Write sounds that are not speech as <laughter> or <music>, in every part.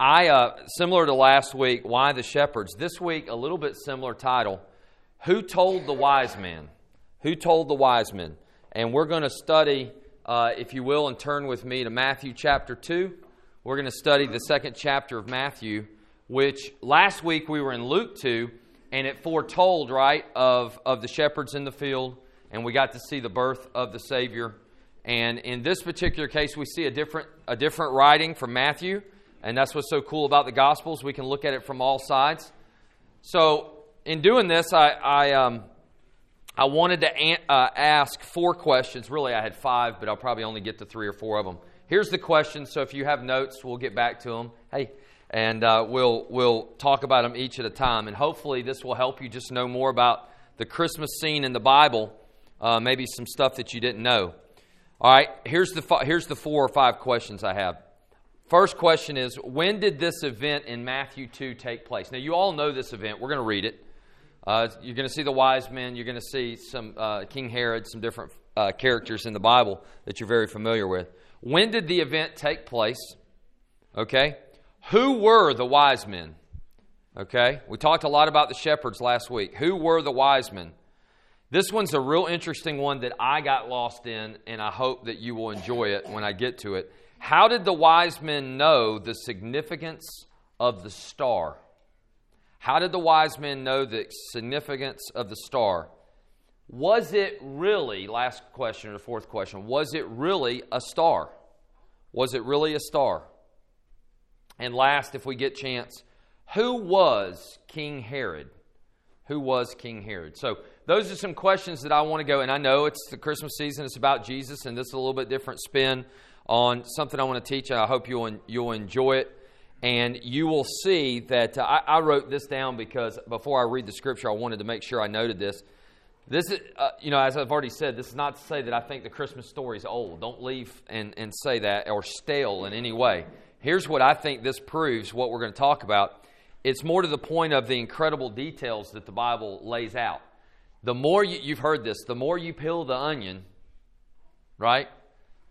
I, uh, similar to last week, Why the Shepherds? This week, a little bit similar title Who Told the Wise Men? Who Told the Wise Men? And we're going to study, uh, if you will, and turn with me to Matthew chapter 2. We're going to study the second chapter of Matthew, which last week we were in Luke 2, and it foretold, right, of, of the shepherds in the field, and we got to see the birth of the Savior. And in this particular case, we see a different, a different writing from Matthew, and that's what's so cool about the Gospels. We can look at it from all sides. So, in doing this, I, I, um, I wanted to an, uh, ask four questions. Really, I had five, but I'll probably only get to three or four of them. Here's the questions. So, if you have notes, we'll get back to them. Hey, and uh, we'll we'll talk about them each at a time. And hopefully, this will help you just know more about the Christmas scene in the Bible. Uh, maybe some stuff that you didn't know. All right, here's the here's the four or five questions I have. First question is when did this event in Matthew 2 take place? Now, you all know this event. We're going to read it. Uh, you're going to see the wise men. You're going to see some uh, King Herod, some different uh, characters in the Bible that you're very familiar with. When did the event take place? Okay. Who were the wise men? Okay. We talked a lot about the shepherds last week. Who were the wise men? This one's a real interesting one that I got lost in, and I hope that you will enjoy it when I get to it. How did the wise men know the significance of the star? How did the wise men know the significance of the star? Was it really, last question or fourth question, was it really a star? Was it really a star? And last, if we get chance, who was King Herod? Who was King Herod? So those are some questions that I want to go, and I know it's the Christmas season, it's about Jesus, and this is a little bit different spin on something I want to teach, I hope you'll, you'll enjoy it. And you will see that uh, I, I, wrote this down because before I read the scripture, I wanted to make sure I noted this. This is, uh, you know, as I've already said, this is not to say that I think the Christmas story is old. Don't leave and, and say that or stale in any way. Here's what I think this proves what we're going to talk about. It's more to the point of the incredible details that the Bible lays out. The more you, you've heard this, the more you peel the onion, right?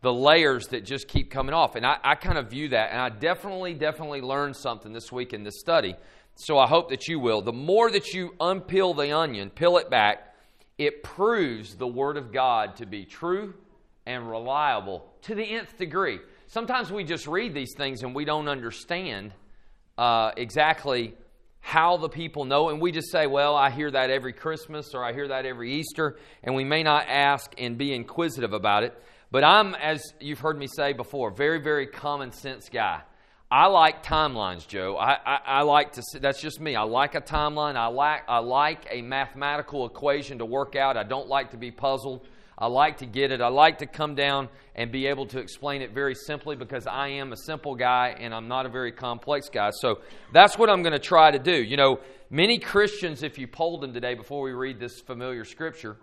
the layers that just keep coming off. And I, I kind of view that, and I definitely, definitely learned something this week in this study. So I hope that you will. The more that you unpeel the onion, peel it back, it proves the Word of God to be true and reliable to the nth degree. Sometimes we just read these things and we don't understand uh, exactly how the people know, and we just say, Well, I hear that every Christmas or I hear that every Easter, and we may not ask and be inquisitive about it. But I'm, as you've heard me say before, very, very common sense guy. I like timelines, Joe. I, I, I, like to. See, that's just me. I like a timeline. I like I like a mathematical equation to work out. I don't like to be puzzled. I like to get it. I like to come down and be able to explain it very simply because I am a simple guy and I'm not a very complex guy. So that's what I'm going to try to do. You know, many Christians, if you polled them today before we read this familiar scripture,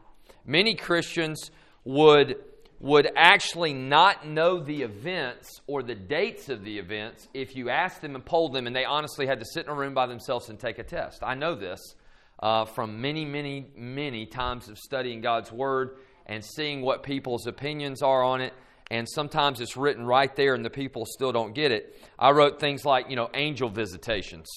many Christians would would actually not know the events or the dates of the events if you asked them and polled them and they honestly had to sit in a room by themselves and take a test. I know this uh, from many, many, many times of studying God's Word and seeing what people's opinions are on it. And sometimes it's written right there and the people still don't get it. I wrote things like, you know, angel visitations.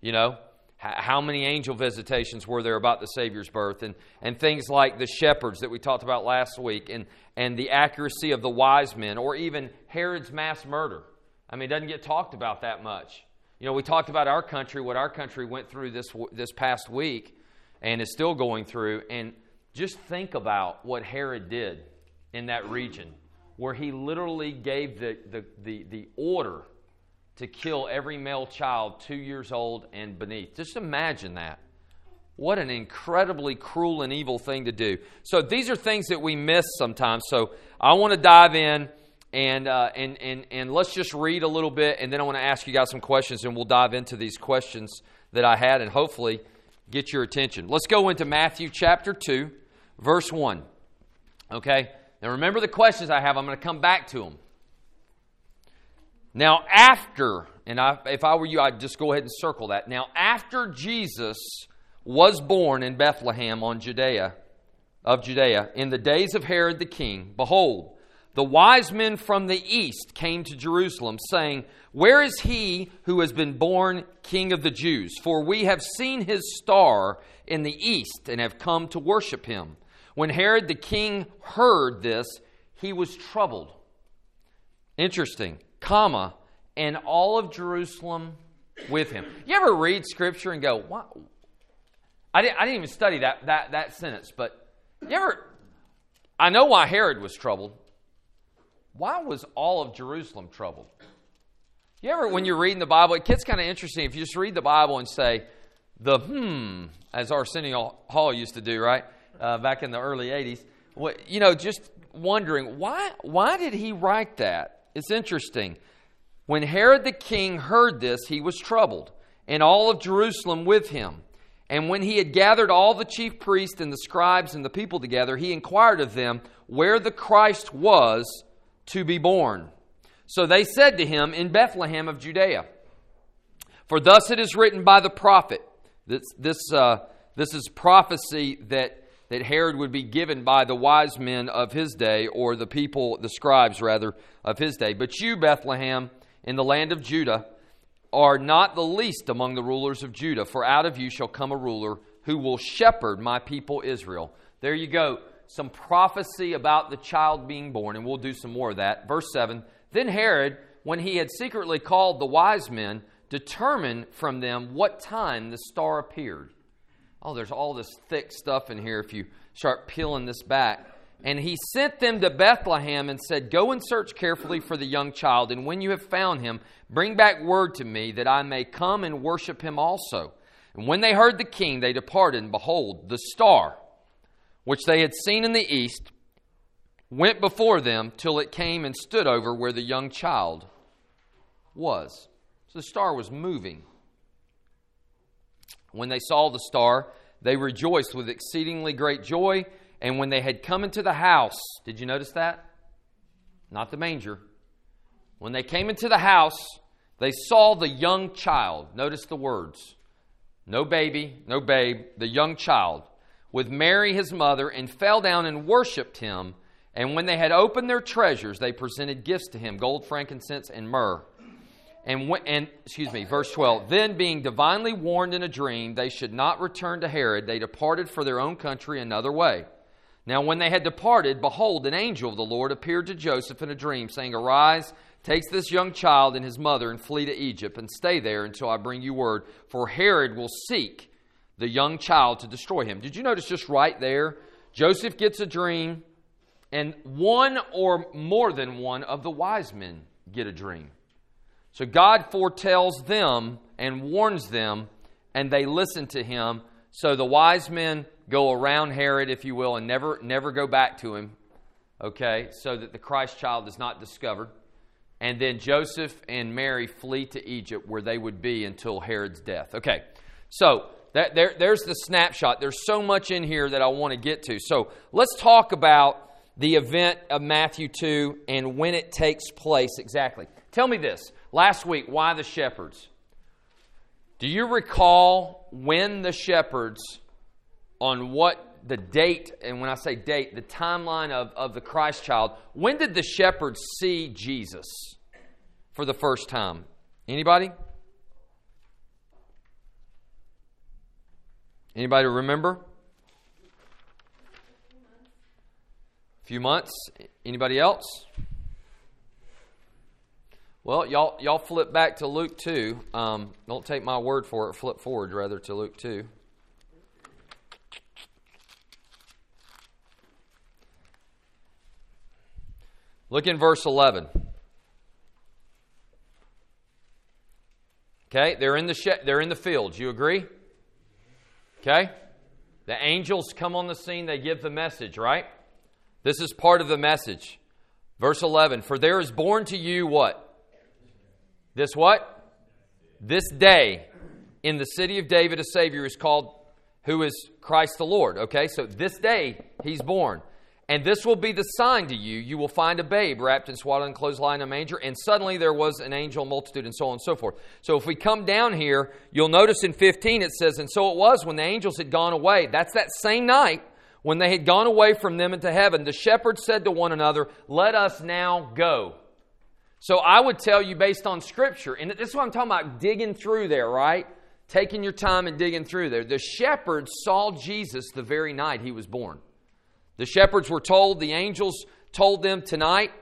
You know, how many angel visitations were there about the Savior's birth? And, and things like the shepherds that we talked about last week, and, and the accuracy of the wise men, or even Herod's mass murder. I mean, it doesn't get talked about that much. You know, we talked about our country, what our country went through this, this past week, and is still going through. And just think about what Herod did in that region, where he literally gave the, the, the, the order to kill every male child two years old and beneath. Just imagine that. What an incredibly cruel and evil thing to do. So these are things that we miss sometimes. So I want to dive in and, uh, and, and, and let's just read a little bit, and then I want to ask you guys some questions, and we'll dive into these questions that I had and hopefully get your attention. Let's go into Matthew chapter 2, verse 1. Okay? Now remember the questions I have, I'm going to come back to them. Now, after, and I, if I were you, I'd just go ahead and circle that. Now, after Jesus was born in Bethlehem on Judea, of Judea, in the days of Herod the king, behold, the wise men from the east came to Jerusalem, saying, Where is he who has been born King of the Jews? For we have seen his star in the east and have come to worship him. When Herod the king heard this, he was troubled. Interesting, comma, and all of Jerusalem with him. You ever read scripture and go, what? I didn't, I didn't even study that, that, that sentence, but you ever, I know why Herod was troubled. Why was all of Jerusalem troubled? You ever, when you're reading the Bible, it gets kind of interesting if you just read the Bible and say, the hmm, as Arsenio Hall used to do, right? Uh, back in the early 80s. What, you know, just wondering, why, why did he write that? It's interesting. When Herod the king heard this, he was troubled, and all of Jerusalem with him. And when he had gathered all the chief priests and the scribes and the people together, he inquired of them where the Christ was to be born. So they said to him, In Bethlehem of Judea. For thus it is written by the prophet. This, this, uh, this is prophecy that, that Herod would be given by the wise men of his day, or the people, the scribes rather, of his day. But you, Bethlehem, in the land of Judah, are not the least among the rulers of Judah, for out of you shall come a ruler who will shepherd my people Israel. There you go. Some prophecy about the child being born, and we'll do some more of that. Verse 7 Then Herod, when he had secretly called the wise men, determined from them what time the star appeared. Oh, there's all this thick stuff in here if you start peeling this back. And he sent them to Bethlehem and said, Go and search carefully for the young child, and when you have found him, bring back word to me that I may come and worship him also. And when they heard the king, they departed, and behold, the star, which they had seen in the east, went before them till it came and stood over where the young child was. So the star was moving. When they saw the star, they rejoiced with exceedingly great joy. And when they had come into the house, did you notice that? Not the manger. When they came into the house, they saw the young child. Notice the words no baby, no babe, the young child, with Mary his mother, and fell down and worshiped him. And when they had opened their treasures, they presented gifts to him gold, frankincense, and myrrh. And, and excuse me, verse 12. Then, being divinely warned in a dream, they should not return to Herod, they departed for their own country another way. Now, when they had departed, behold, an angel of the Lord appeared to Joseph in a dream, saying, Arise, take this young child and his mother, and flee to Egypt, and stay there until I bring you word, for Herod will seek the young child to destroy him. Did you notice just right there? Joseph gets a dream, and one or more than one of the wise men get a dream. So God foretells them and warns them, and they listen to him. So the wise men go around Herod, if you will, and never, never go back to him, okay, so that the Christ child is not discovered. And then Joseph and Mary flee to Egypt where they would be until Herod's death. Okay, so that, there, there's the snapshot. There's so much in here that I want to get to. So let's talk about the event of Matthew 2 and when it takes place exactly. Tell me this. Last week, why the shepherds? Do you recall when the shepherds on what the date, and when I say date, the timeline of, of the Christ child, when did the shepherds see Jesus for the first time? Anybody? Anybody remember? A few months. Anybody else? Well, y'all, y'all flip back to Luke 2. Um, don't take my word for it. Flip forward, rather, to Luke 2. Look in verse 11. Okay, they're in the sh- they're in the fields. You agree? Okay? The angels come on the scene, they give the message, right? This is part of the message. Verse 11, for there is born to you what? This what? This day in the city of David a savior is called who is Christ the Lord. Okay? So this day he's born. And this will be the sign to you. You will find a babe wrapped in swaddling clothes lying in a manger. And suddenly there was an angel multitude, and so on and so forth. So if we come down here, you'll notice in 15 it says, And so it was when the angels had gone away. That's that same night When they had gone away from them into heaven, the shepherds said to one another, Let us now go. So I would tell you based on Scripture, and this is what I'm talking about digging through there, right? Taking your time and digging through there. The shepherds saw Jesus the very night he was born. The shepherds were told, the angels told them tonight,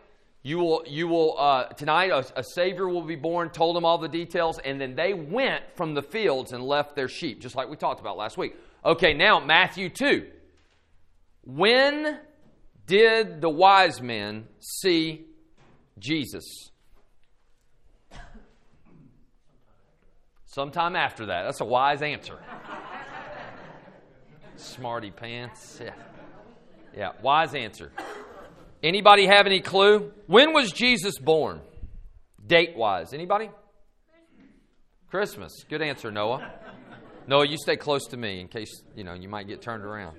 you will, you will uh, tonight a, a Savior will be born, told them all the details, and then they went from the fields and left their sheep, just like we talked about last week. Okay, now Matthew 2. When did the wise men see Jesus? Sometime after that. That's a wise answer. Smarty pants. Yeah. Yeah, wise answer. Anybody have any clue? When was Jesus born? Date wise. Anybody? Christmas. Good answer, Noah. Noah, you stay close to me in case, you know, you might get turned around.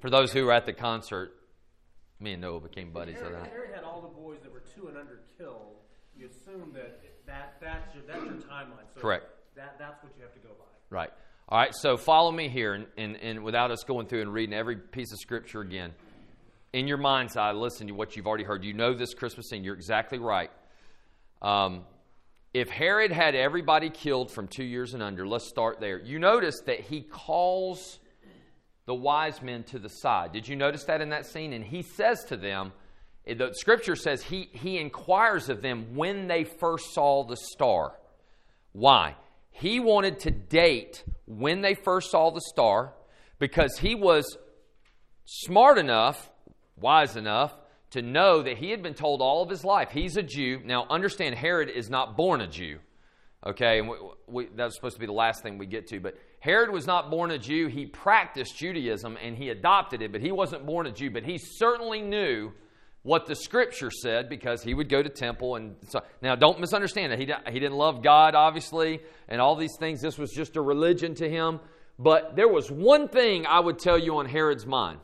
For those who were at the concert, me and Noah became buddies of that. Herod had all the boys that were two and under killed. You assume that, that that's, your, that's your timeline. So Correct. That, that's what you have to go by. Right. All right, so follow me here, and, and, and without us going through and reading every piece of scripture again, in your mind's eye, listen to what you've already heard. You know this Christmas scene. You're exactly right. Um, if Herod had everybody killed from two years and under, let's start there. You notice that he calls the wise men to the side. Did you notice that in that scene? And he says to them, the scripture says he, he inquires of them when they first saw the star. Why? He wanted to date when they first saw the star because he was smart enough, wise enough, to know that he had been told all of his life he's a Jew. Now, understand, Herod is not born a Jew. Okay, and we, we, that's supposed to be the last thing we get to. But Herod was not born a Jew. He practiced Judaism and he adopted it, but he wasn't born a Jew. But he certainly knew what the scripture said because he would go to temple and so, now don't misunderstand it he, he didn't love god obviously and all these things this was just a religion to him but there was one thing i would tell you on herod's mind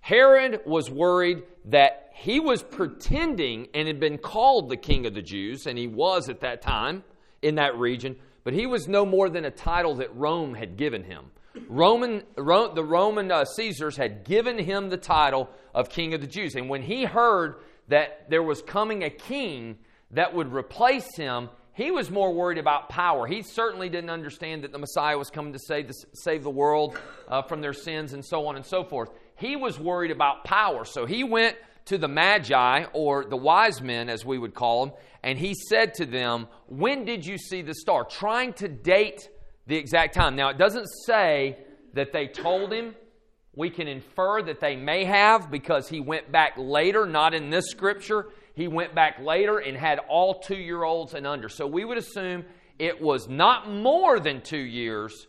herod was worried that he was pretending and had been called the king of the jews and he was at that time in that region but he was no more than a title that rome had given him Roman, the Roman uh, Caesars had given him the title of King of the Jews. And when he heard that there was coming a king that would replace him, he was more worried about power. He certainly didn't understand that the Messiah was coming to save the, save the world uh, from their sins and so on and so forth. He was worried about power. So he went to the Magi, or the wise men as we would call them, and he said to them, When did you see the star? Trying to date the exact time. Now, it doesn't say that they told him. We can infer that they may have because he went back later, not in this scripture. He went back later and had all two year olds and under. So we would assume it was not more than two years,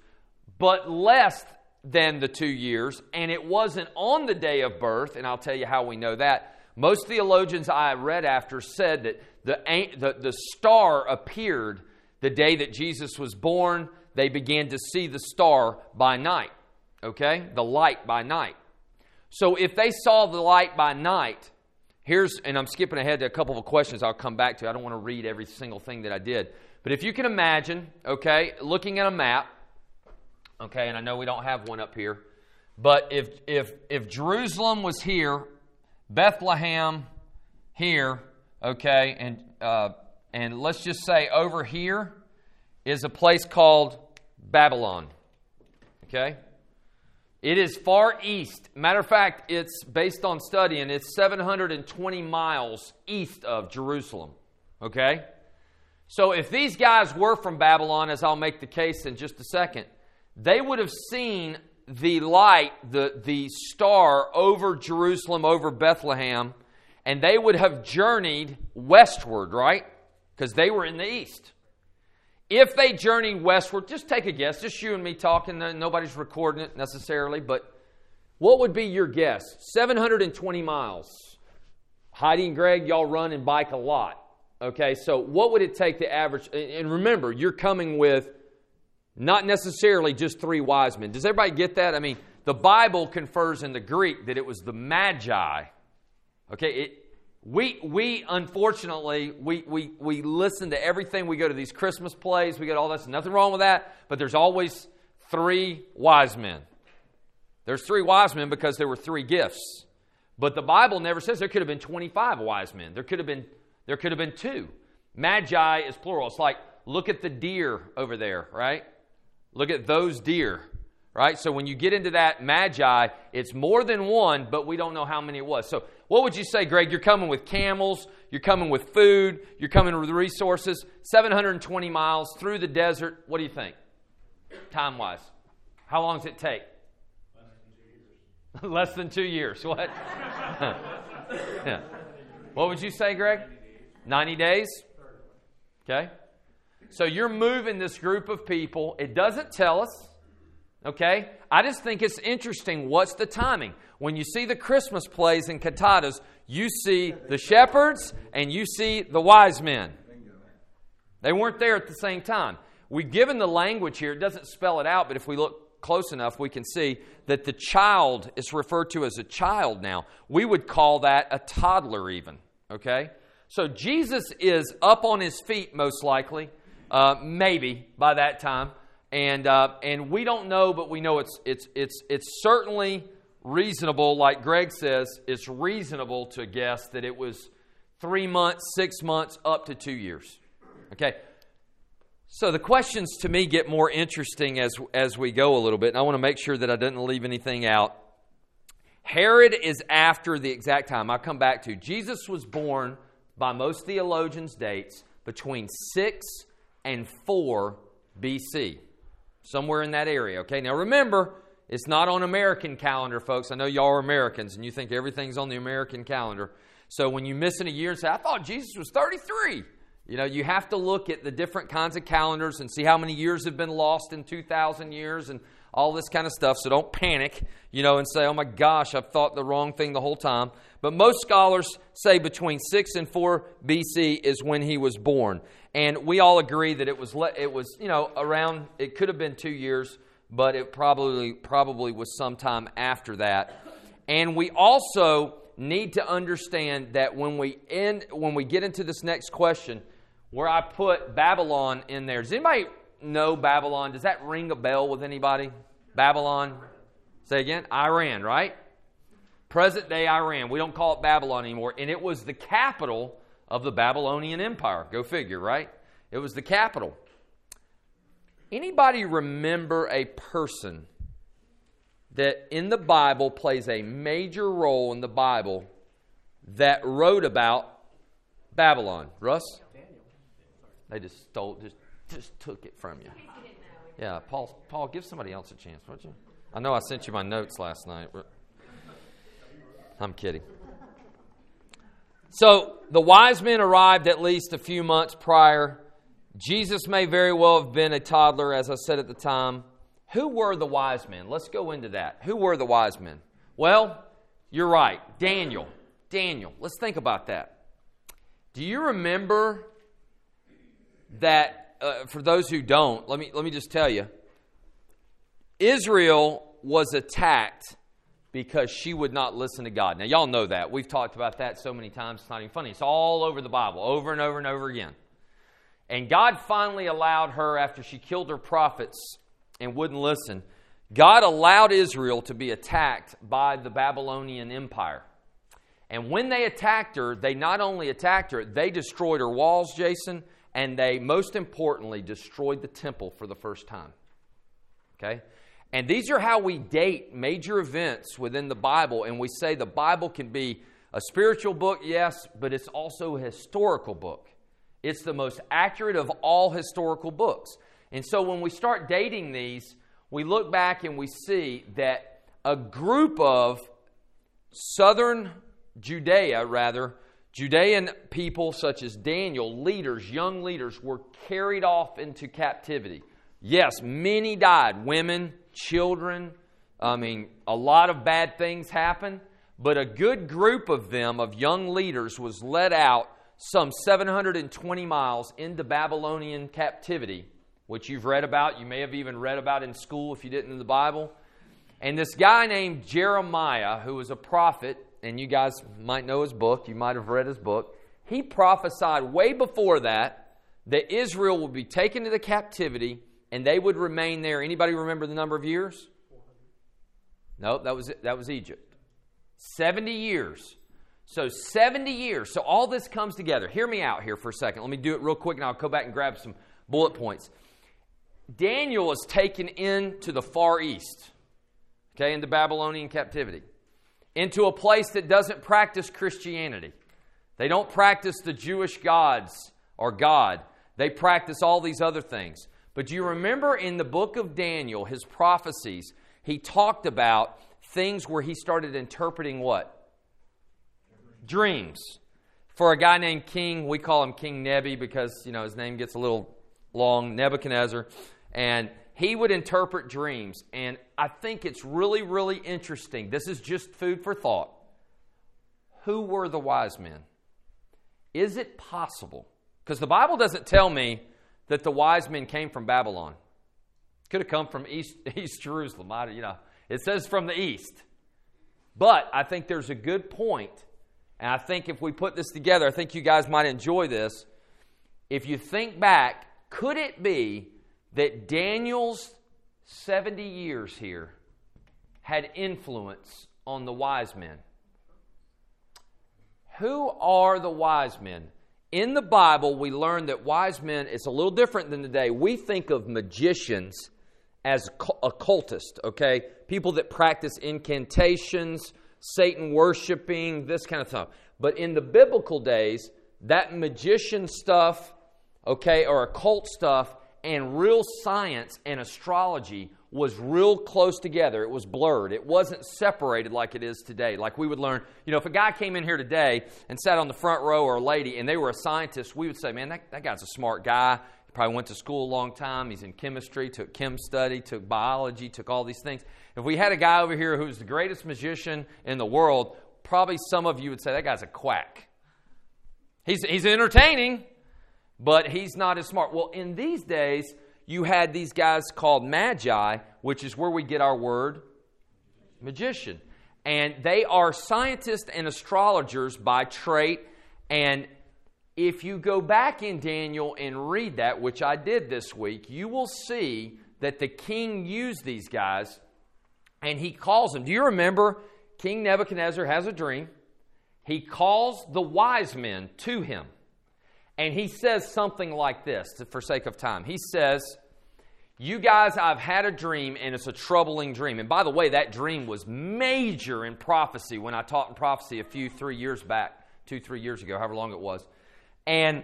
but less than the two years. And it wasn't on the day of birth, and I'll tell you how we know that. Most theologians I read after said that the, the, the star appeared the day that Jesus was born they began to see the star by night. Okay? The light by night. So if they saw the light by night, here's, and I'm skipping ahead to a couple of questions I'll come back to. I don't want to read every single thing that I did. But if you can imagine, okay, looking at a map, okay, and I know we don't have one up here, but if, if, if Jerusalem was here, Bethlehem here, okay, and, uh, and let's just say over here is a place called Babylon. Okay? It is far east. Matter of fact, it's based on study, and it's 720 miles east of Jerusalem. Okay? So if these guys were from Babylon, as I'll make the case in just a second, they would have seen the light, the, the star over Jerusalem, over Bethlehem, and they would have journeyed westward, right? Because they were in the east. If they journeyed westward, just take a guess, just you and me talking, nobody's recording it necessarily, but what would be your guess? 720 miles. Heidi and Greg, y'all run and bike a lot. Okay, so what would it take to average? And remember, you're coming with not necessarily just three wise men. Does everybody get that? I mean, the Bible confers in the Greek that it was the Magi. Okay, it, we, we unfortunately, we, we, we listen to everything. We go to these Christmas plays, we get all this. Nothing wrong with that, but there's always three wise men. There's three wise men because there were three gifts. But the Bible never says there could have been 25 wise men. There could have been there could have been two. Magi is plural. It's like look at the deer over there, right? Look at those deer, right? So when you get into that magi, it's more than one, but we don't know how many it was. So what would you say, Greg? You're coming with camels, you're coming with food, you're coming with resources, 720 miles through the desert. What do you think? Time wise. How long does it take? Less than two years. <laughs> What? <laughs> yeah. What would you say, Greg? 90 days? Okay. So you're moving this group of people. It doesn't tell us. Okay? I just think it's interesting. What's the timing? When you see the Christmas plays and cantatas, you see the shepherds and you see the wise men. They weren't there at the same time. We've given the language here. It doesn't spell it out, but if we look close enough, we can see that the child is referred to as a child now. We would call that a toddler, even. Okay? So Jesus is up on his feet, most likely, uh, maybe by that time. And, uh, and we don't know, but we know it's, it's, it's, it's certainly reasonable, like Greg says, it's reasonable to guess that it was three months, six months, up to two years. Okay? So the questions to me get more interesting as, as we go a little bit, and I want to make sure that I didn't leave anything out. Herod is after the exact time. I'll come back to. Jesus was born, by most theologians' dates, between 6 and 4 BC. Somewhere in that area, okay? Now remember, it's not on American calendar, folks. I know y'all are Americans and you think everything's on the American calendar. So when you miss in a year and say, I thought Jesus was 33, you know, you have to look at the different kinds of calendars and see how many years have been lost in 2,000 years and all this kind of stuff. So don't panic, you know, and say, oh my gosh, I've thought the wrong thing the whole time. But most scholars say between 6 and 4 BC is when he was born. And we all agree that it was, it was you know, around, it could have been two years, but it probably, probably was sometime after that. And we also need to understand that when we end, when we get into this next question, where I put Babylon in there. Does anybody know Babylon? Does that ring a bell with anybody? Babylon? Say again? Iran, right? Present day Iran. We don't call it Babylon anymore. And it was the capital of the Babylonian Empire. Go figure, right? It was the capital. Anybody remember a person that in the Bible plays a major role in the Bible that wrote about Babylon? Russ? They just stole, just, just took it from you. Yeah, Paul, Paul, give somebody else a chance, won't you? I know I sent you my notes last night. I'm kidding. So the wise men arrived at least a few months prior. Jesus may very well have been a toddler, as I said at the time. Who were the wise men? Let's go into that. Who were the wise men? Well, you're right. Daniel. Daniel. Let's think about that. Do you remember that uh, for those who don't, let me let me just tell you, Israel was attacked because she would not listen to God. Now y'all know that. We've talked about that so many times it's not even funny. It's all over the Bible, over and over and over again. And God finally allowed her after she killed her prophets and wouldn't listen. God allowed Israel to be attacked by the Babylonian Empire. And when they attacked her, they not only attacked her, they destroyed her walls, Jason, and they, most importantly, destroyed the temple for the first time. Okay? And these are how we date major events within the Bible, and we say the Bible can be a spiritual book, yes, but it's also a historical book. It's the most accurate of all historical books. And so when we start dating these, we look back and we see that a group of southern Judea, rather, Judean people such as Daniel, leaders, young leaders, were carried off into captivity. Yes, many died women, children. I mean, a lot of bad things happened, but a good group of them, of young leaders, was led out some 720 miles into Babylonian captivity, which you've read about. You may have even read about in school if you didn't in the Bible. And this guy named Jeremiah, who was a prophet, and you guys might know his book, you might have read his book. He prophesied way before that that Israel would be taken to the captivity and they would remain there. Anybody remember the number of years? Nope, that was that was Egypt. 70 years. So 70 years. So all this comes together. Hear me out here for a second. Let me do it real quick and I'll go back and grab some bullet points. Daniel is taken into the far east, okay, into Babylonian captivity, into a place that doesn't practice Christianity. They don't practice the Jewish gods or God. They practice all these other things. But you remember in the book of Daniel, his prophecies, he talked about things where he started interpreting what? Dreams. For a guy named King, we call him King Nebi because, you know, his name gets a little long, Nebuchadnezzar. And he would interpret dreams. And I think it's really, really interesting. This is just food for thought. Who were the wise men? Is it possible? Because the Bible doesn't tell me that the wise men came from Babylon. Could have come from East, <laughs> East Jerusalem. I, you know, it says from the east. But I think there's a good point, and I think if we put this together, I think you guys might enjoy this. If you think back, could it be that Daniel's 70 years here had influence on the wise men? Who are the wise men? In the Bible, we learn that wise men is a little different than today. We think of magicians as occultists, okay? People that practice incantations, Satan worshiping, this kind of stuff. But in the biblical days, that magician stuff, okay, or occult stuff, and real science and astrology was real close together. It was blurred. It wasn't separated like it is today. Like we would learn, you know, if a guy came in here today and sat on the front row or a lady and they were a scientist, we would say, man, that, that guy's a smart guy. He probably went to school a long time. He's in chemistry, took chem study, took biology, took all these things. If we had a guy over here who's the greatest magician in the world, probably some of you would say, that guy's a quack. He's, he's entertaining, but he's not as smart. Well, in these days, you had these guys called magi, which is where we get our word magician. And they are scientists and astrologers by trait. And if you go back in Daniel and read that, which I did this week, you will see that the king used these guys and he calls them. Do you remember King Nebuchadnezzar has a dream? He calls the wise men to him. And he says something like this, for sake of time. He says, You guys, I've had a dream, and it's a troubling dream. And by the way, that dream was major in prophecy when I taught in prophecy a few, three years back, two, three years ago, however long it was. And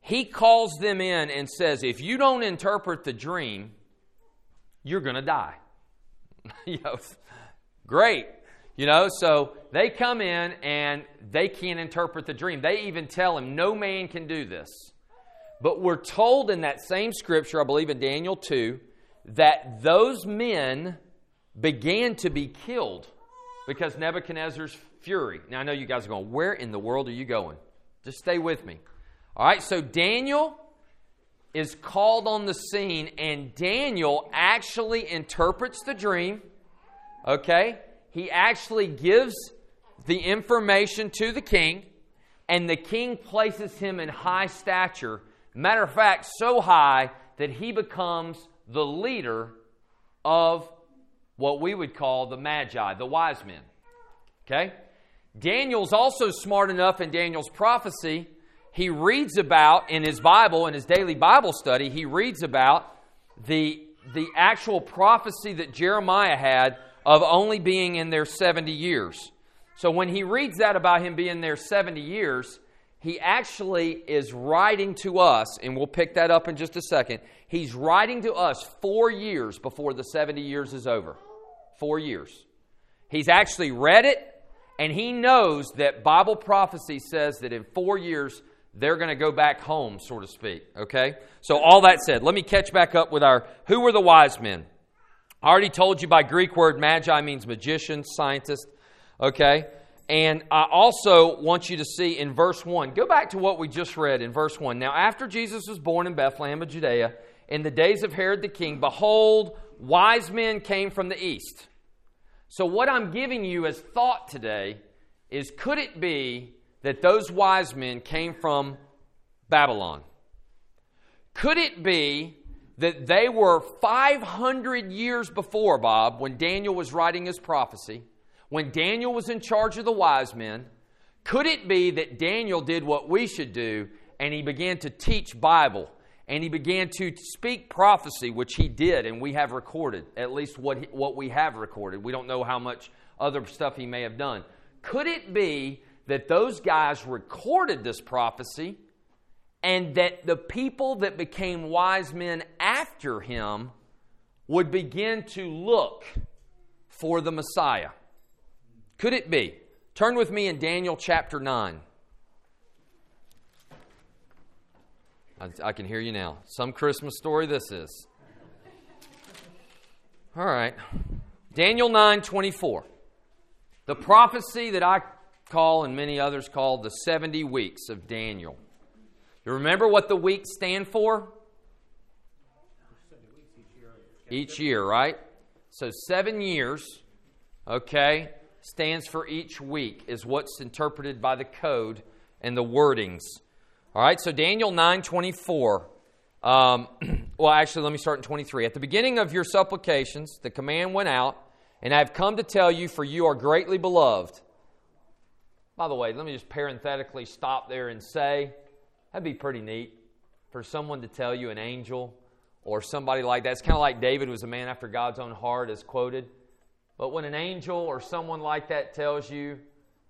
he calls them in and says, If you don't interpret the dream, you're going to die. <laughs> you great. You know, so they come in and they can't interpret the dream. They even tell him, No man can do this. But we're told in that same scripture, I believe in Daniel 2, that those men began to be killed because Nebuchadnezzar's fury. Now, I know you guys are going, Where in the world are you going? Just stay with me. All right, so Daniel is called on the scene, and Daniel actually interprets the dream. Okay? He actually gives the information to the king, and the king places him in high stature. Matter of fact, so high that he becomes the leader of what we would call the Magi, the wise men. Okay? Daniel's also smart enough in Daniel's prophecy. He reads about in his Bible, in his daily Bible study, he reads about the, the actual prophecy that Jeremiah had of only being in there 70 years. So when he reads that about him being there 70 years, he actually is writing to us, and we'll pick that up in just a second. He's writing to us four years before the 70 years is over. Four years. He's actually read it, and he knows that Bible prophecy says that in four years, they're going to go back home, so to speak. Okay? So, all that said, let me catch back up with our who were the wise men? I already told you by Greek word magi means magician, scientist. Okay? And I also want you to see in verse 1, go back to what we just read in verse 1. Now, after Jesus was born in Bethlehem of Judea, in the days of Herod the king, behold, wise men came from the east. So, what I'm giving you as thought today is could it be that those wise men came from Babylon? Could it be that they were 500 years before, Bob, when Daniel was writing his prophecy, when Daniel was in charge of the wise men? Could it be that Daniel did what we should do and he began to teach Bible and he began to speak prophecy, which he did, and we have recorded, at least what, what we have recorded. We don't know how much other stuff he may have done. Could it be that those guys recorded this prophecy and that the people that became wise men after him would begin to look for the Messiah? Could it be? Turn with me in Daniel chapter 9. I, I, can hear you now. Some Christmas story this is. All right. Daniel 9 24. The prophecy that I call and many others call the 70 weeks of Daniel. You remember what the weeks stand for? Each year, right? So seven years, okay, stands for each week, is what's interpreted by the code and the wordings. All right, so Daniel 9 24. Um, <clears throat> well, actually, let me start in 23. At the beginning of your supplications, the command went out, and I have come to tell you, for you are greatly beloved. By the way, let me just parenthetically stop there and say that'd be pretty neat for someone to tell you, an angel or somebody like that. It's kind of like David was a man after God's own heart, as quoted. But when an angel or someone like that tells you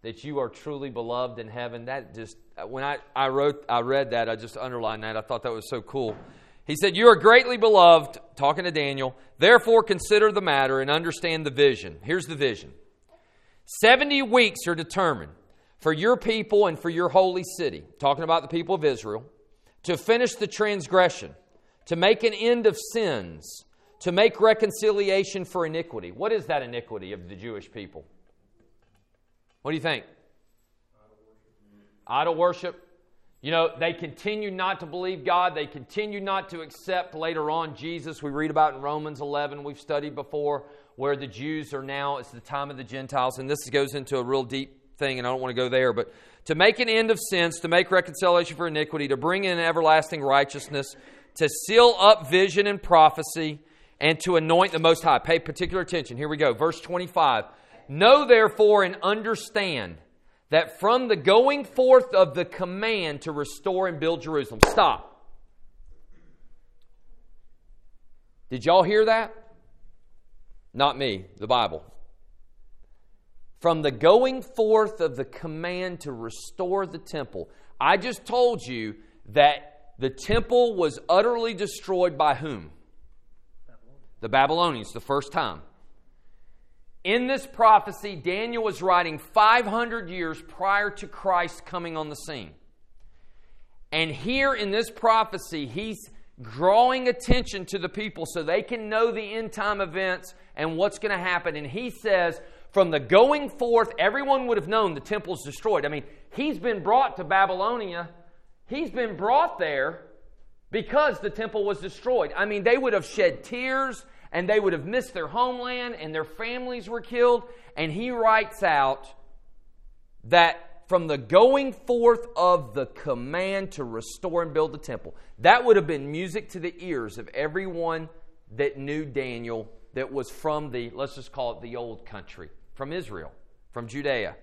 that you are truly beloved in heaven, that just when I, I wrote I read that, I just underlined that. I thought that was so cool. He said, You are greatly beloved, talking to Daniel, therefore consider the matter and understand the vision. Here's the vision. Seventy weeks are determined for your people and for your holy city, talking about the people of Israel, to finish the transgression, to make an end of sins, to make reconciliation for iniquity. What is that iniquity of the Jewish people? What do you think? Idol worship. You know, they continue not to believe God. They continue not to accept later on Jesus. We read about in Romans 11, we've studied before, where the Jews are now, it's the time of the Gentiles. And this goes into a real deep thing, and I don't want to go there. But to make an end of sins, to make reconciliation for iniquity, to bring in everlasting righteousness, to seal up vision and prophecy, and to anoint the Most High. Pay particular attention. Here we go. Verse 25. Know therefore and understand that from the going forth of the command to restore and build Jerusalem. Stop. Did y'all hear that? Not me, the Bible. From the going forth of the command to restore the temple. I just told you that the temple was utterly destroyed by whom? The Babylonians, the first time. In this prophecy, Daniel was writing 500 years prior to Christ coming on the scene. And here in this prophecy, he's drawing attention to the people so they can know the end time events and what's going to happen. And he says, from the going forth, everyone would have known the temple's destroyed. I mean, he's been brought to Babylonia. He's been brought there because the temple was destroyed. I mean, they would have shed tears and they would have missed their homeland and their families were killed. And he writes out that from the going forth of the command to restore and build the temple, that would have been music to the ears of everyone that knew Daniel that was from the, let's just call it the old country, from Israel, from Judea.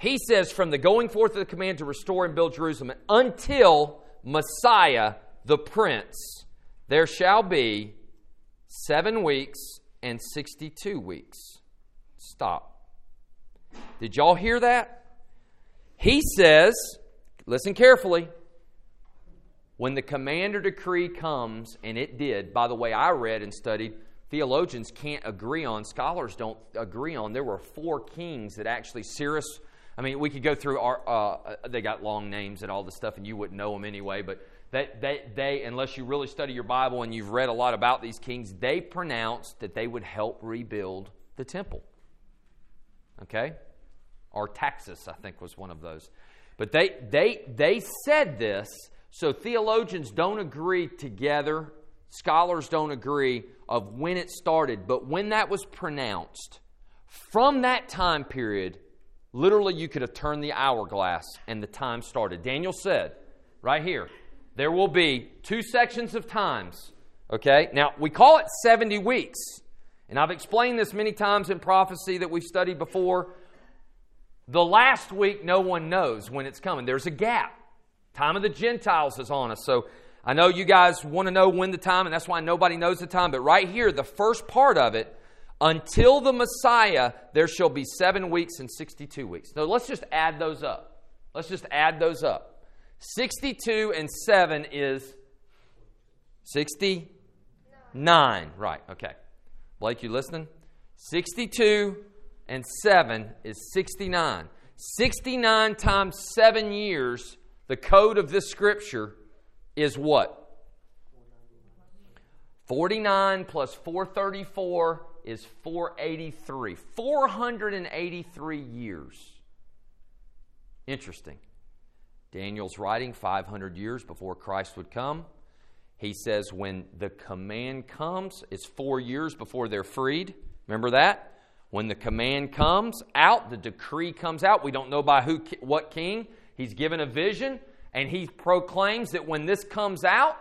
He says, from the going forth of the command to restore and build Jerusalem until Messiah, the Prince, there shall be seven weeks and 62 weeks. Stop. Did y'all hear that? He says, listen carefully, when the commander decree comes, and it did, by the way, I read and studied, theologians can't agree on, scholars don't agree on. There were four kings that actually, Cyrus, I mean, we could go through our, uh, they got long names and all the stuff, and you wouldn't know them anyway, but that they, they, unless you really study your Bible and you've read a lot about these kings, they pronounced that they would help rebuild the temple. Okay? Artaxerxes, I think, was one of those. But they, they, they said this, so theologians don't agree together, scholars don't agree of when it started, but when that was pronounced, from that time period, literally you could have turned the hourglass and the time started. Daniel said, right here, there will be two sections of times. Okay? Now, we call it 70 weeks. And I've explained this many times in prophecy that we've studied before. The last week, no one knows when it's coming. There's a gap. Time of the Gentiles is on us. So I know you guys want to know when the time, and that's why nobody knows the time. But right here, the first part of it, until the Messiah, there shall be seven weeks and 62 weeks. So let's just add those up. Let's just add those up. 62 and 7 is 69. Right, okay. Blake, you listening? 62 and 7 is 69. 69 times 7 years, the code of this scripture is what? 49 plus 434 is 483. 483 years. Interesting. Daniel's writing 500 years before Christ would come. He says when the command comes, it's four years before they're freed. Remember that? When the command comes out, the decree comes out. We don't know by who, what king. He's given a vision, and he proclaims that when this comes out,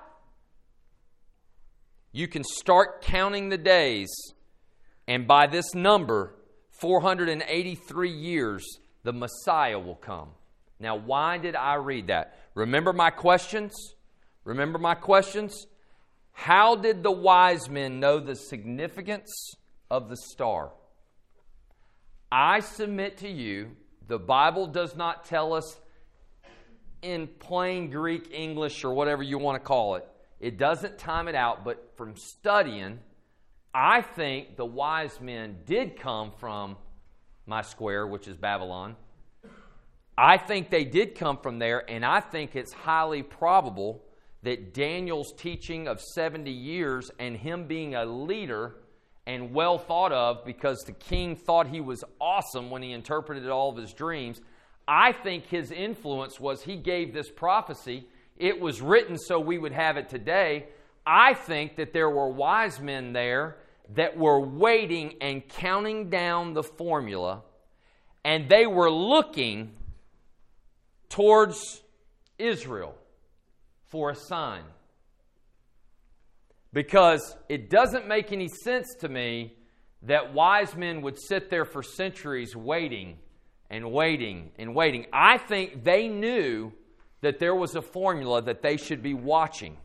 you can start counting the days and by this number, 483 years, the Messiah will come. Now, why did I read that? Remember my questions? Remember my questions? How did the wise men know the significance of the star? I submit to you, the Bible does not tell us in plain Greek, English, or whatever you want to call it. It doesn't time it out, but from studying, I think the wise men did come from my square, which is Babylon. I think they did come from there, and I think it's highly probable that Daniel's teaching of 70 years and him being a leader and well thought of because the king thought he was awesome when he interpreted all of his dreams. I think his influence was he gave this prophecy. It was written so we would have it today. I think that there were wise men there that were waiting and counting down the formula, and they were looking towards Israel for a sign. Because it doesn't make any sense to me that wise men would sit there for centuries waiting and waiting and waiting. I think they knew that there was a formula that they should be watching.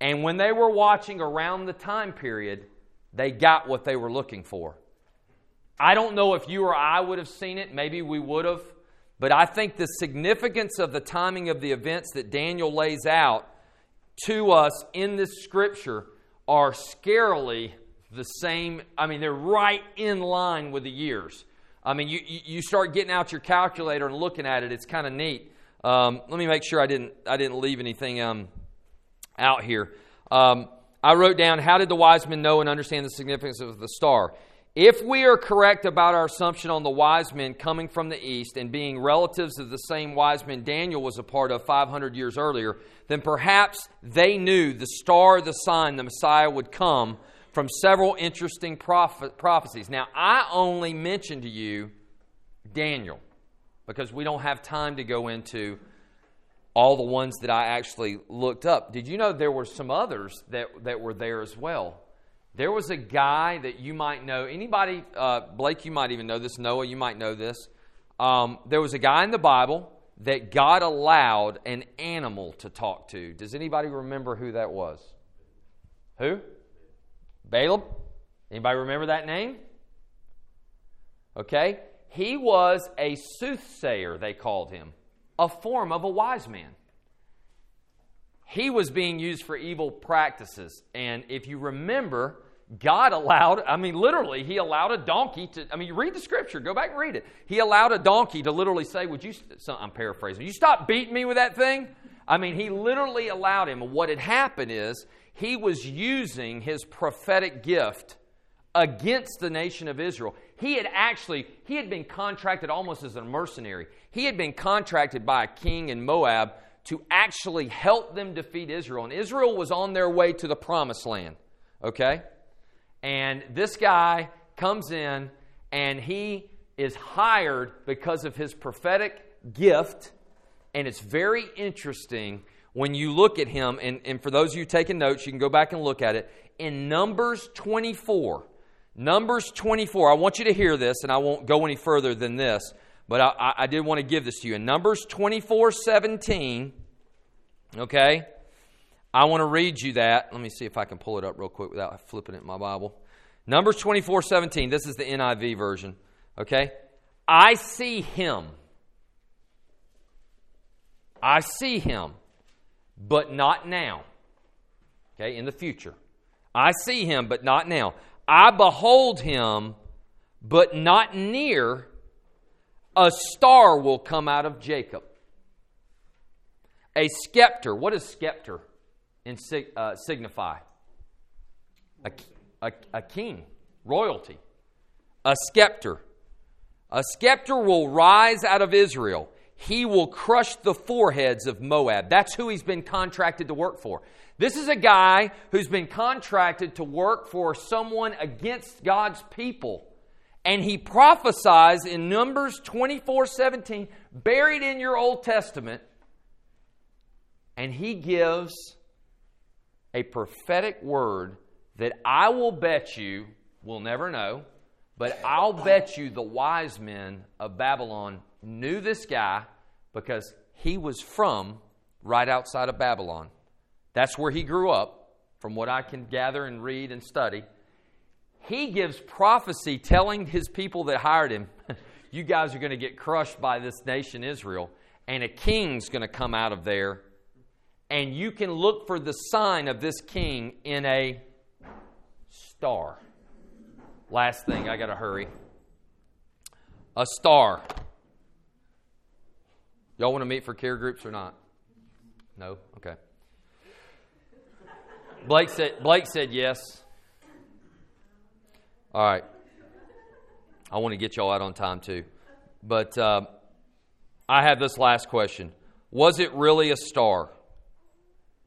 And when they were watching around the time period, they got what they were looking for. I don't know if you or I would have seen it. Maybe we would have. But I think the significance of the timing of the events that Daniel lays out to us in this scripture are scarily the same. I mean, they're right in line with the years. I mean, you, you start getting out your calculator and looking at it, it's kind of neat. Um, let me make sure I didn't, I didn't leave anything um, out here. Um, I wrote down, How did the wise men know and understand the significance of the star? If we are correct about our assumption on the wise men coming from the east and being relatives of the same wise men Daniel was a part of 500 years earlier, then perhaps they knew the star, the sign, the Messiah would come from several interesting prophe- prophecies. Now, I only mentioned to you Daniel because we don't have time to go into all the ones that I actually looked up. Did you know there were some others that, that were there as well? There was a guy that you might know. Anybody, uh, Blake, you might even know this. Noah, you might know this. Um, there was a guy in the Bible that God allowed an animal to talk to. Does anybody remember who that was? Who? Balaam? Anybody remember that name? Okay. He was a soothsayer, they called him a form of a wise man. He was being used for evil practices. And if you remember, God allowed, I mean, literally, He allowed a donkey to, I mean, you read the scripture, go back and read it. He allowed a donkey to literally say, Would you, I'm paraphrasing, you stop beating me with that thing? I mean, He literally allowed him. What had happened is, he was using his prophetic gift against the nation of Israel. He had actually, he had been contracted almost as a mercenary. He had been contracted by a king in Moab to actually help them defeat Israel. And Israel was on their way to the promised land. Okay? And this guy comes in and he is hired because of his prophetic gift. And it's very interesting when you look at him, and, and for those of you taking notes, you can go back and look at it. In Numbers 24, Numbers 24, I want you to hear this, and I won't go any further than this, but I, I did want to give this to you. In Numbers 24 17, okay, I want to read you that. Let me see if I can pull it up real quick without flipping it in my Bible. Numbers 24 17, this is the NIV version, okay? I see him. I see him, but not now. Okay, in the future. I see him, but not now. I behold him, but not near. A star will come out of Jacob. A scepter. What does scepter in, uh, signify? A, a, a king, royalty. A scepter. A scepter will rise out of Israel. He will crush the foreheads of Moab. That's who he's been contracted to work for. This is a guy who's been contracted to work for someone against God's people. And he prophesies in Numbers 24 17, buried in your Old Testament, and he gives a prophetic word that I will bet you, we'll never know, but I'll bet you the wise men of Babylon knew this guy because he was from right outside of Babylon. That's where he grew up, from what I can gather and read and study. He gives prophecy telling his people that hired him, <laughs> You guys are going to get crushed by this nation, Israel, and a king's going to come out of there. And you can look for the sign of this king in a star. Last thing, I got to hurry. A star. Y'all want to meet for care groups or not? No? Okay. Blake said, Blake said yes. All right. I want to get y'all out on time too. But uh, I have this last question Was it really a star?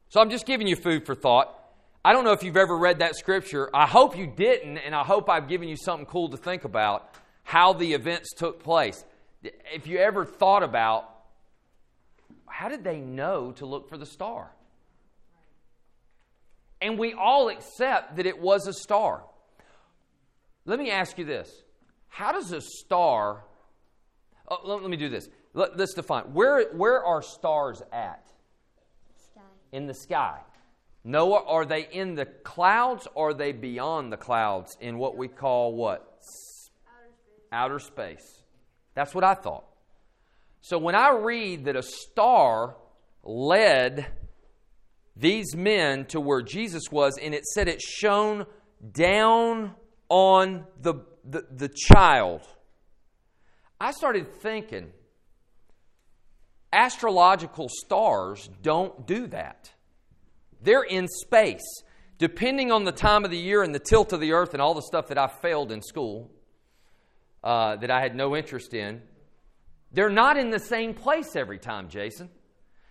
So I'm just giving you food for thought. I don't know if you've ever read that scripture. I hope you didn't, and I hope I've given you something cool to think about how the events took place. If you ever thought about how did they know to look for the star? And we all accept that it was a star. Let me ask you this How does a star, oh, let, let, me do this. Let, us define. Where, where are stars at? Sky. In the sky. Noah, are they in the clouds or are they beyond the clouds in what we call what? Outer space. Outer space. That's what I thought. So when I read that a star led these men to where Jesus was, and it said it shone down on the, the, the child, I started thinking astrological stars don't do that. They're in space. Depending on the time of the year and the tilt of the earth and all the stuff that I failed in school, uh, that I had no interest in, they're not in the same place every time, Jason.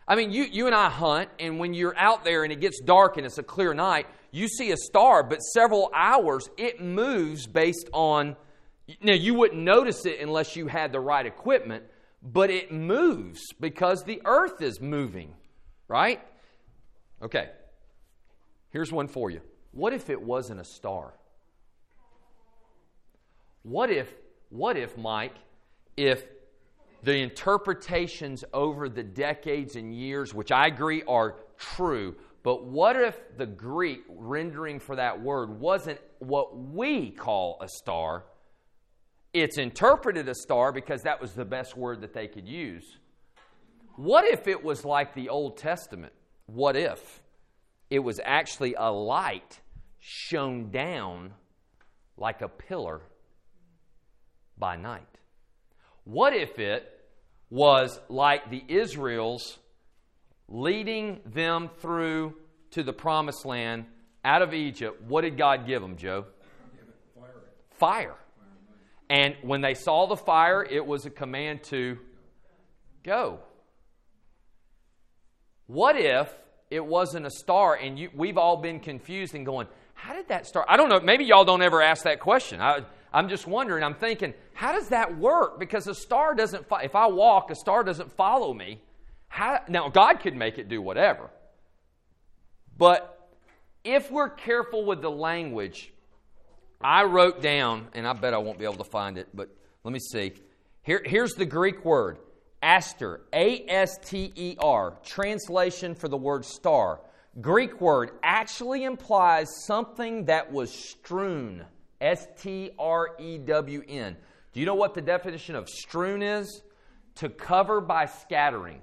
I mean, you, you and I hunt, and when you're out there and it gets dark and it's a clear night, you see a star, but several hours it moves based on. Now, you wouldn't notice it unless you had the right equipment, but it moves because the earth is moving, right? Okay. Here's one for you. What if it wasn't a star? What if, what if, Mike, if the interpretations over the decades and years, which I agree are true, but what if the Greek rendering for that word wasn't what we call a star? It's interpreted a star because that was the best word that they could use. What if it was like the Old Testament? What if it was actually a light shone down like a pillar by night? What if it was like the Israels leading them through to the promised land out of Egypt? What did God give them, Joe? Fire. Fire. And when they saw the fire, it was a command to go. What if it wasn't a star and you, we've all been confused and going, how did that start? I don't know. Maybe y'all don't ever ask that question. I, I'm just wondering, I'm thinking, how does that work? Because a star doesn't, if I walk, a star doesn't follow me. How, now, God could make it do whatever. But if we're careful with the language, I wrote down, and I bet I won't be able to find it, but let me see. Here, here's the Greek word aster, A S T E R, translation for the word star. Greek word actually implies something that was strewn, S T R E W N. Do you know what the definition of strewn is? To cover by scattering.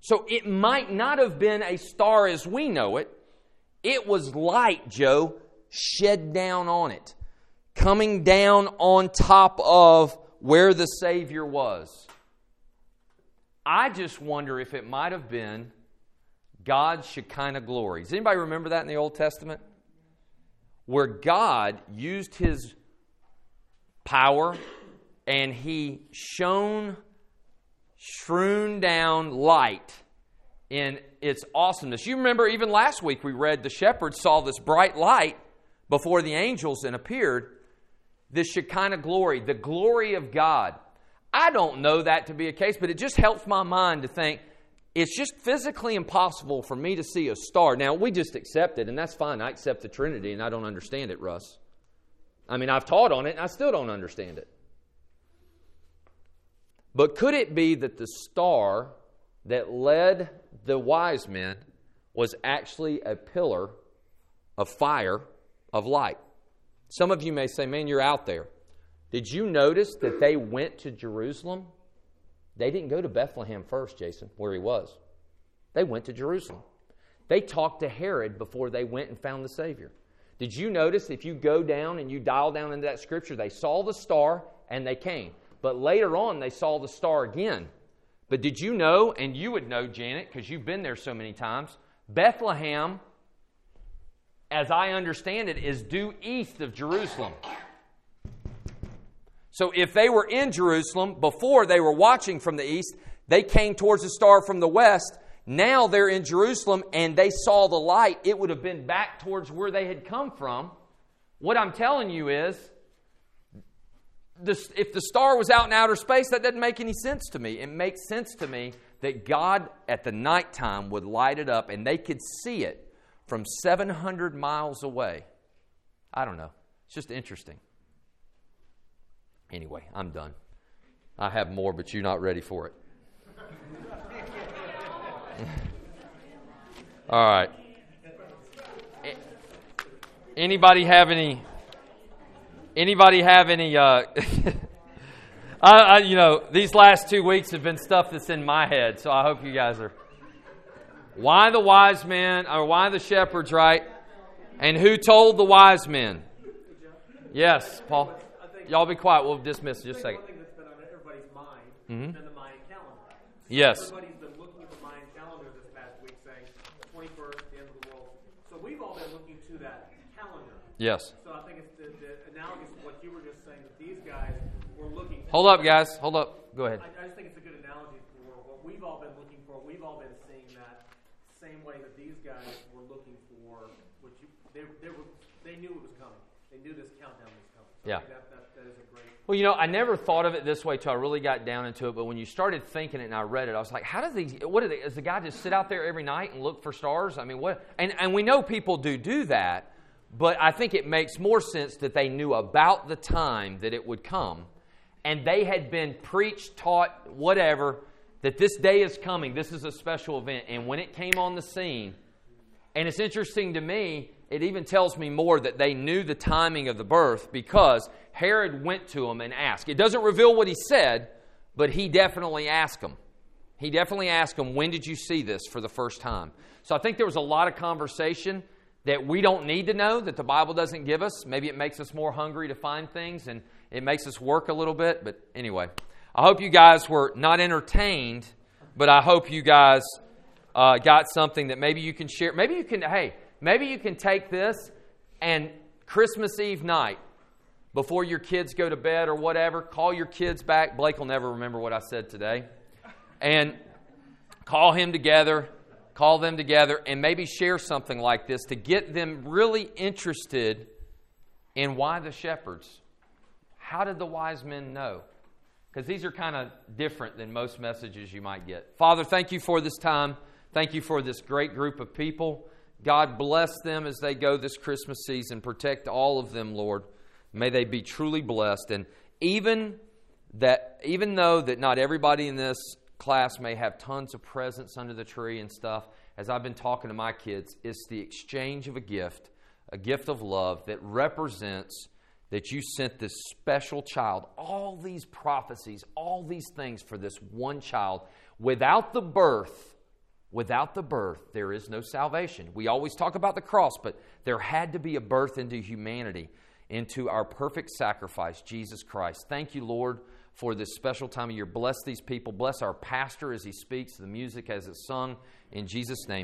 So it might not have been a star as we know it. It was light, Joe, shed down on it, coming down on top of where the Savior was. I just wonder if it might have been God's Shekinah glory. Does anybody remember that in the Old Testament? Where God used his power and he shone strewn down light in its awesomeness. You remember even last week we read the shepherds saw this bright light before the angels and appeared. This Shekinah glory, the glory of God. I don't know that to be a case, but it just helps my mind to think it's just physically impossible for me to see a star. Now, we just accept it, and that's fine. I accept the Trinity, and I don't understand it, Russ. I mean, I've taught on it, and I still don't understand it. But could it be that the star that led the wise men was actually a pillar of fire, of light? Some of you may say, man, you're out there. Did you notice that they went to Jerusalem? They didn't go to Bethlehem first, Jason, where he was. They went to Jerusalem. They talked to Herod before they went and found the Savior. Did you notice if you go down and you dial down into that scripture, they saw the star and they came. But later on, they saw the star again. But did you know, and you would know, Janet, because you've been there so many times, Bethlehem, as I understand it, is due east of Jerusalem. So if they were in Jerusalem before they were watching from the east, they came towards the star from the west. Now they're in Jerusalem and they saw the light. It would have been back towards where they had come from. What I'm telling you is, this, if the star was out in outer space, that doesn't make any sense to me. It makes sense to me that God at the nighttime would light it up and they could see it from 700 miles away. I don't know. It's just interesting. Anyway, I'm done. I have more, but you're not ready for it. <laughs> All right. Anybody have any? Anybody have any? Uh, <laughs> I, I, you know, these last two weeks have been stuff that's in my head, so I hope you guys are. Why the wise men, or why the shepherds, right? And who told the wise men? Yes, Paul. Y'all be quiet. We'll dismiss in just a second. One thing that's been on everybody's mind Mhm. has been the Mayan calendar. Yes. Everybody's been looking at the Mayan calendar this past week, saying 21st, the end of the world. So we've all been looking to that calendar. Yes. So I think it's the, the analogous to what you were just saying that these guys were looking. Hold up, guys. Hold up. Go ahead. I, I just think it's a good analogy for what we've all been looking for. We've all been seeing that same way that these guys were looking for. Which you, they, they were, they knew it was coming. They knew this countdown was coming. So Yeah. Well, you know, I never thought of it this way till I really got down into it. But when you started thinking it and I read it, I was like, how does these? What they? Does the guy just sit out there every night and look for stars? I mean, what? And and we know people do do that, but I think it makes more sense that they knew about the time that it would come, and they had been preached, taught, whatever, that this day is coming. This is a special event, and when it came on the scene, and it's interesting to me, it even tells me more that they knew the timing of the birth because Herod went to him and asked. It doesn't reveal what he said, but he definitely asked him. He definitely asked him, When did you see this for the first time? So I think there was a lot of conversation that we don't need to know, that the Bible doesn't give us. Maybe it makes us more hungry to find things and it makes us work a little bit. But anyway, I hope you guys were not entertained, but I hope you guys uh, got something that maybe you can share. Maybe you can, hey, maybe you can take this and Christmas Eve night, before your kids go to bed or whatever, call your kids back. Blake will never remember what I said today. And call him together, call them together, and maybe share something like this to get them really interested in why the shepherds. How did the wise men know? because these are kind of different than most messages you might get. Father, thank you for this time. Thank you for this great group of people. God bless them as they go this Christmas season. Protect all of them, Lord. May they be truly blessed. And even that, even though that not everybody in this class may have tons of presents under the tree and stuff, as I've been talking to my kids, it's the exchange of a gift, a gift of love that represents that you sent this special child, all these prophecies, all these things for this one child. Without the birth, without the birth, there is no salvation. We always talk about the cross, but there had to be a birth into humanity, into our perfect sacrifice, Jesus Christ. Thank you, Lord, for this special time of year. Bless these people. Bless our pastor as he speaks, the music as it's sung. In Jesus' name.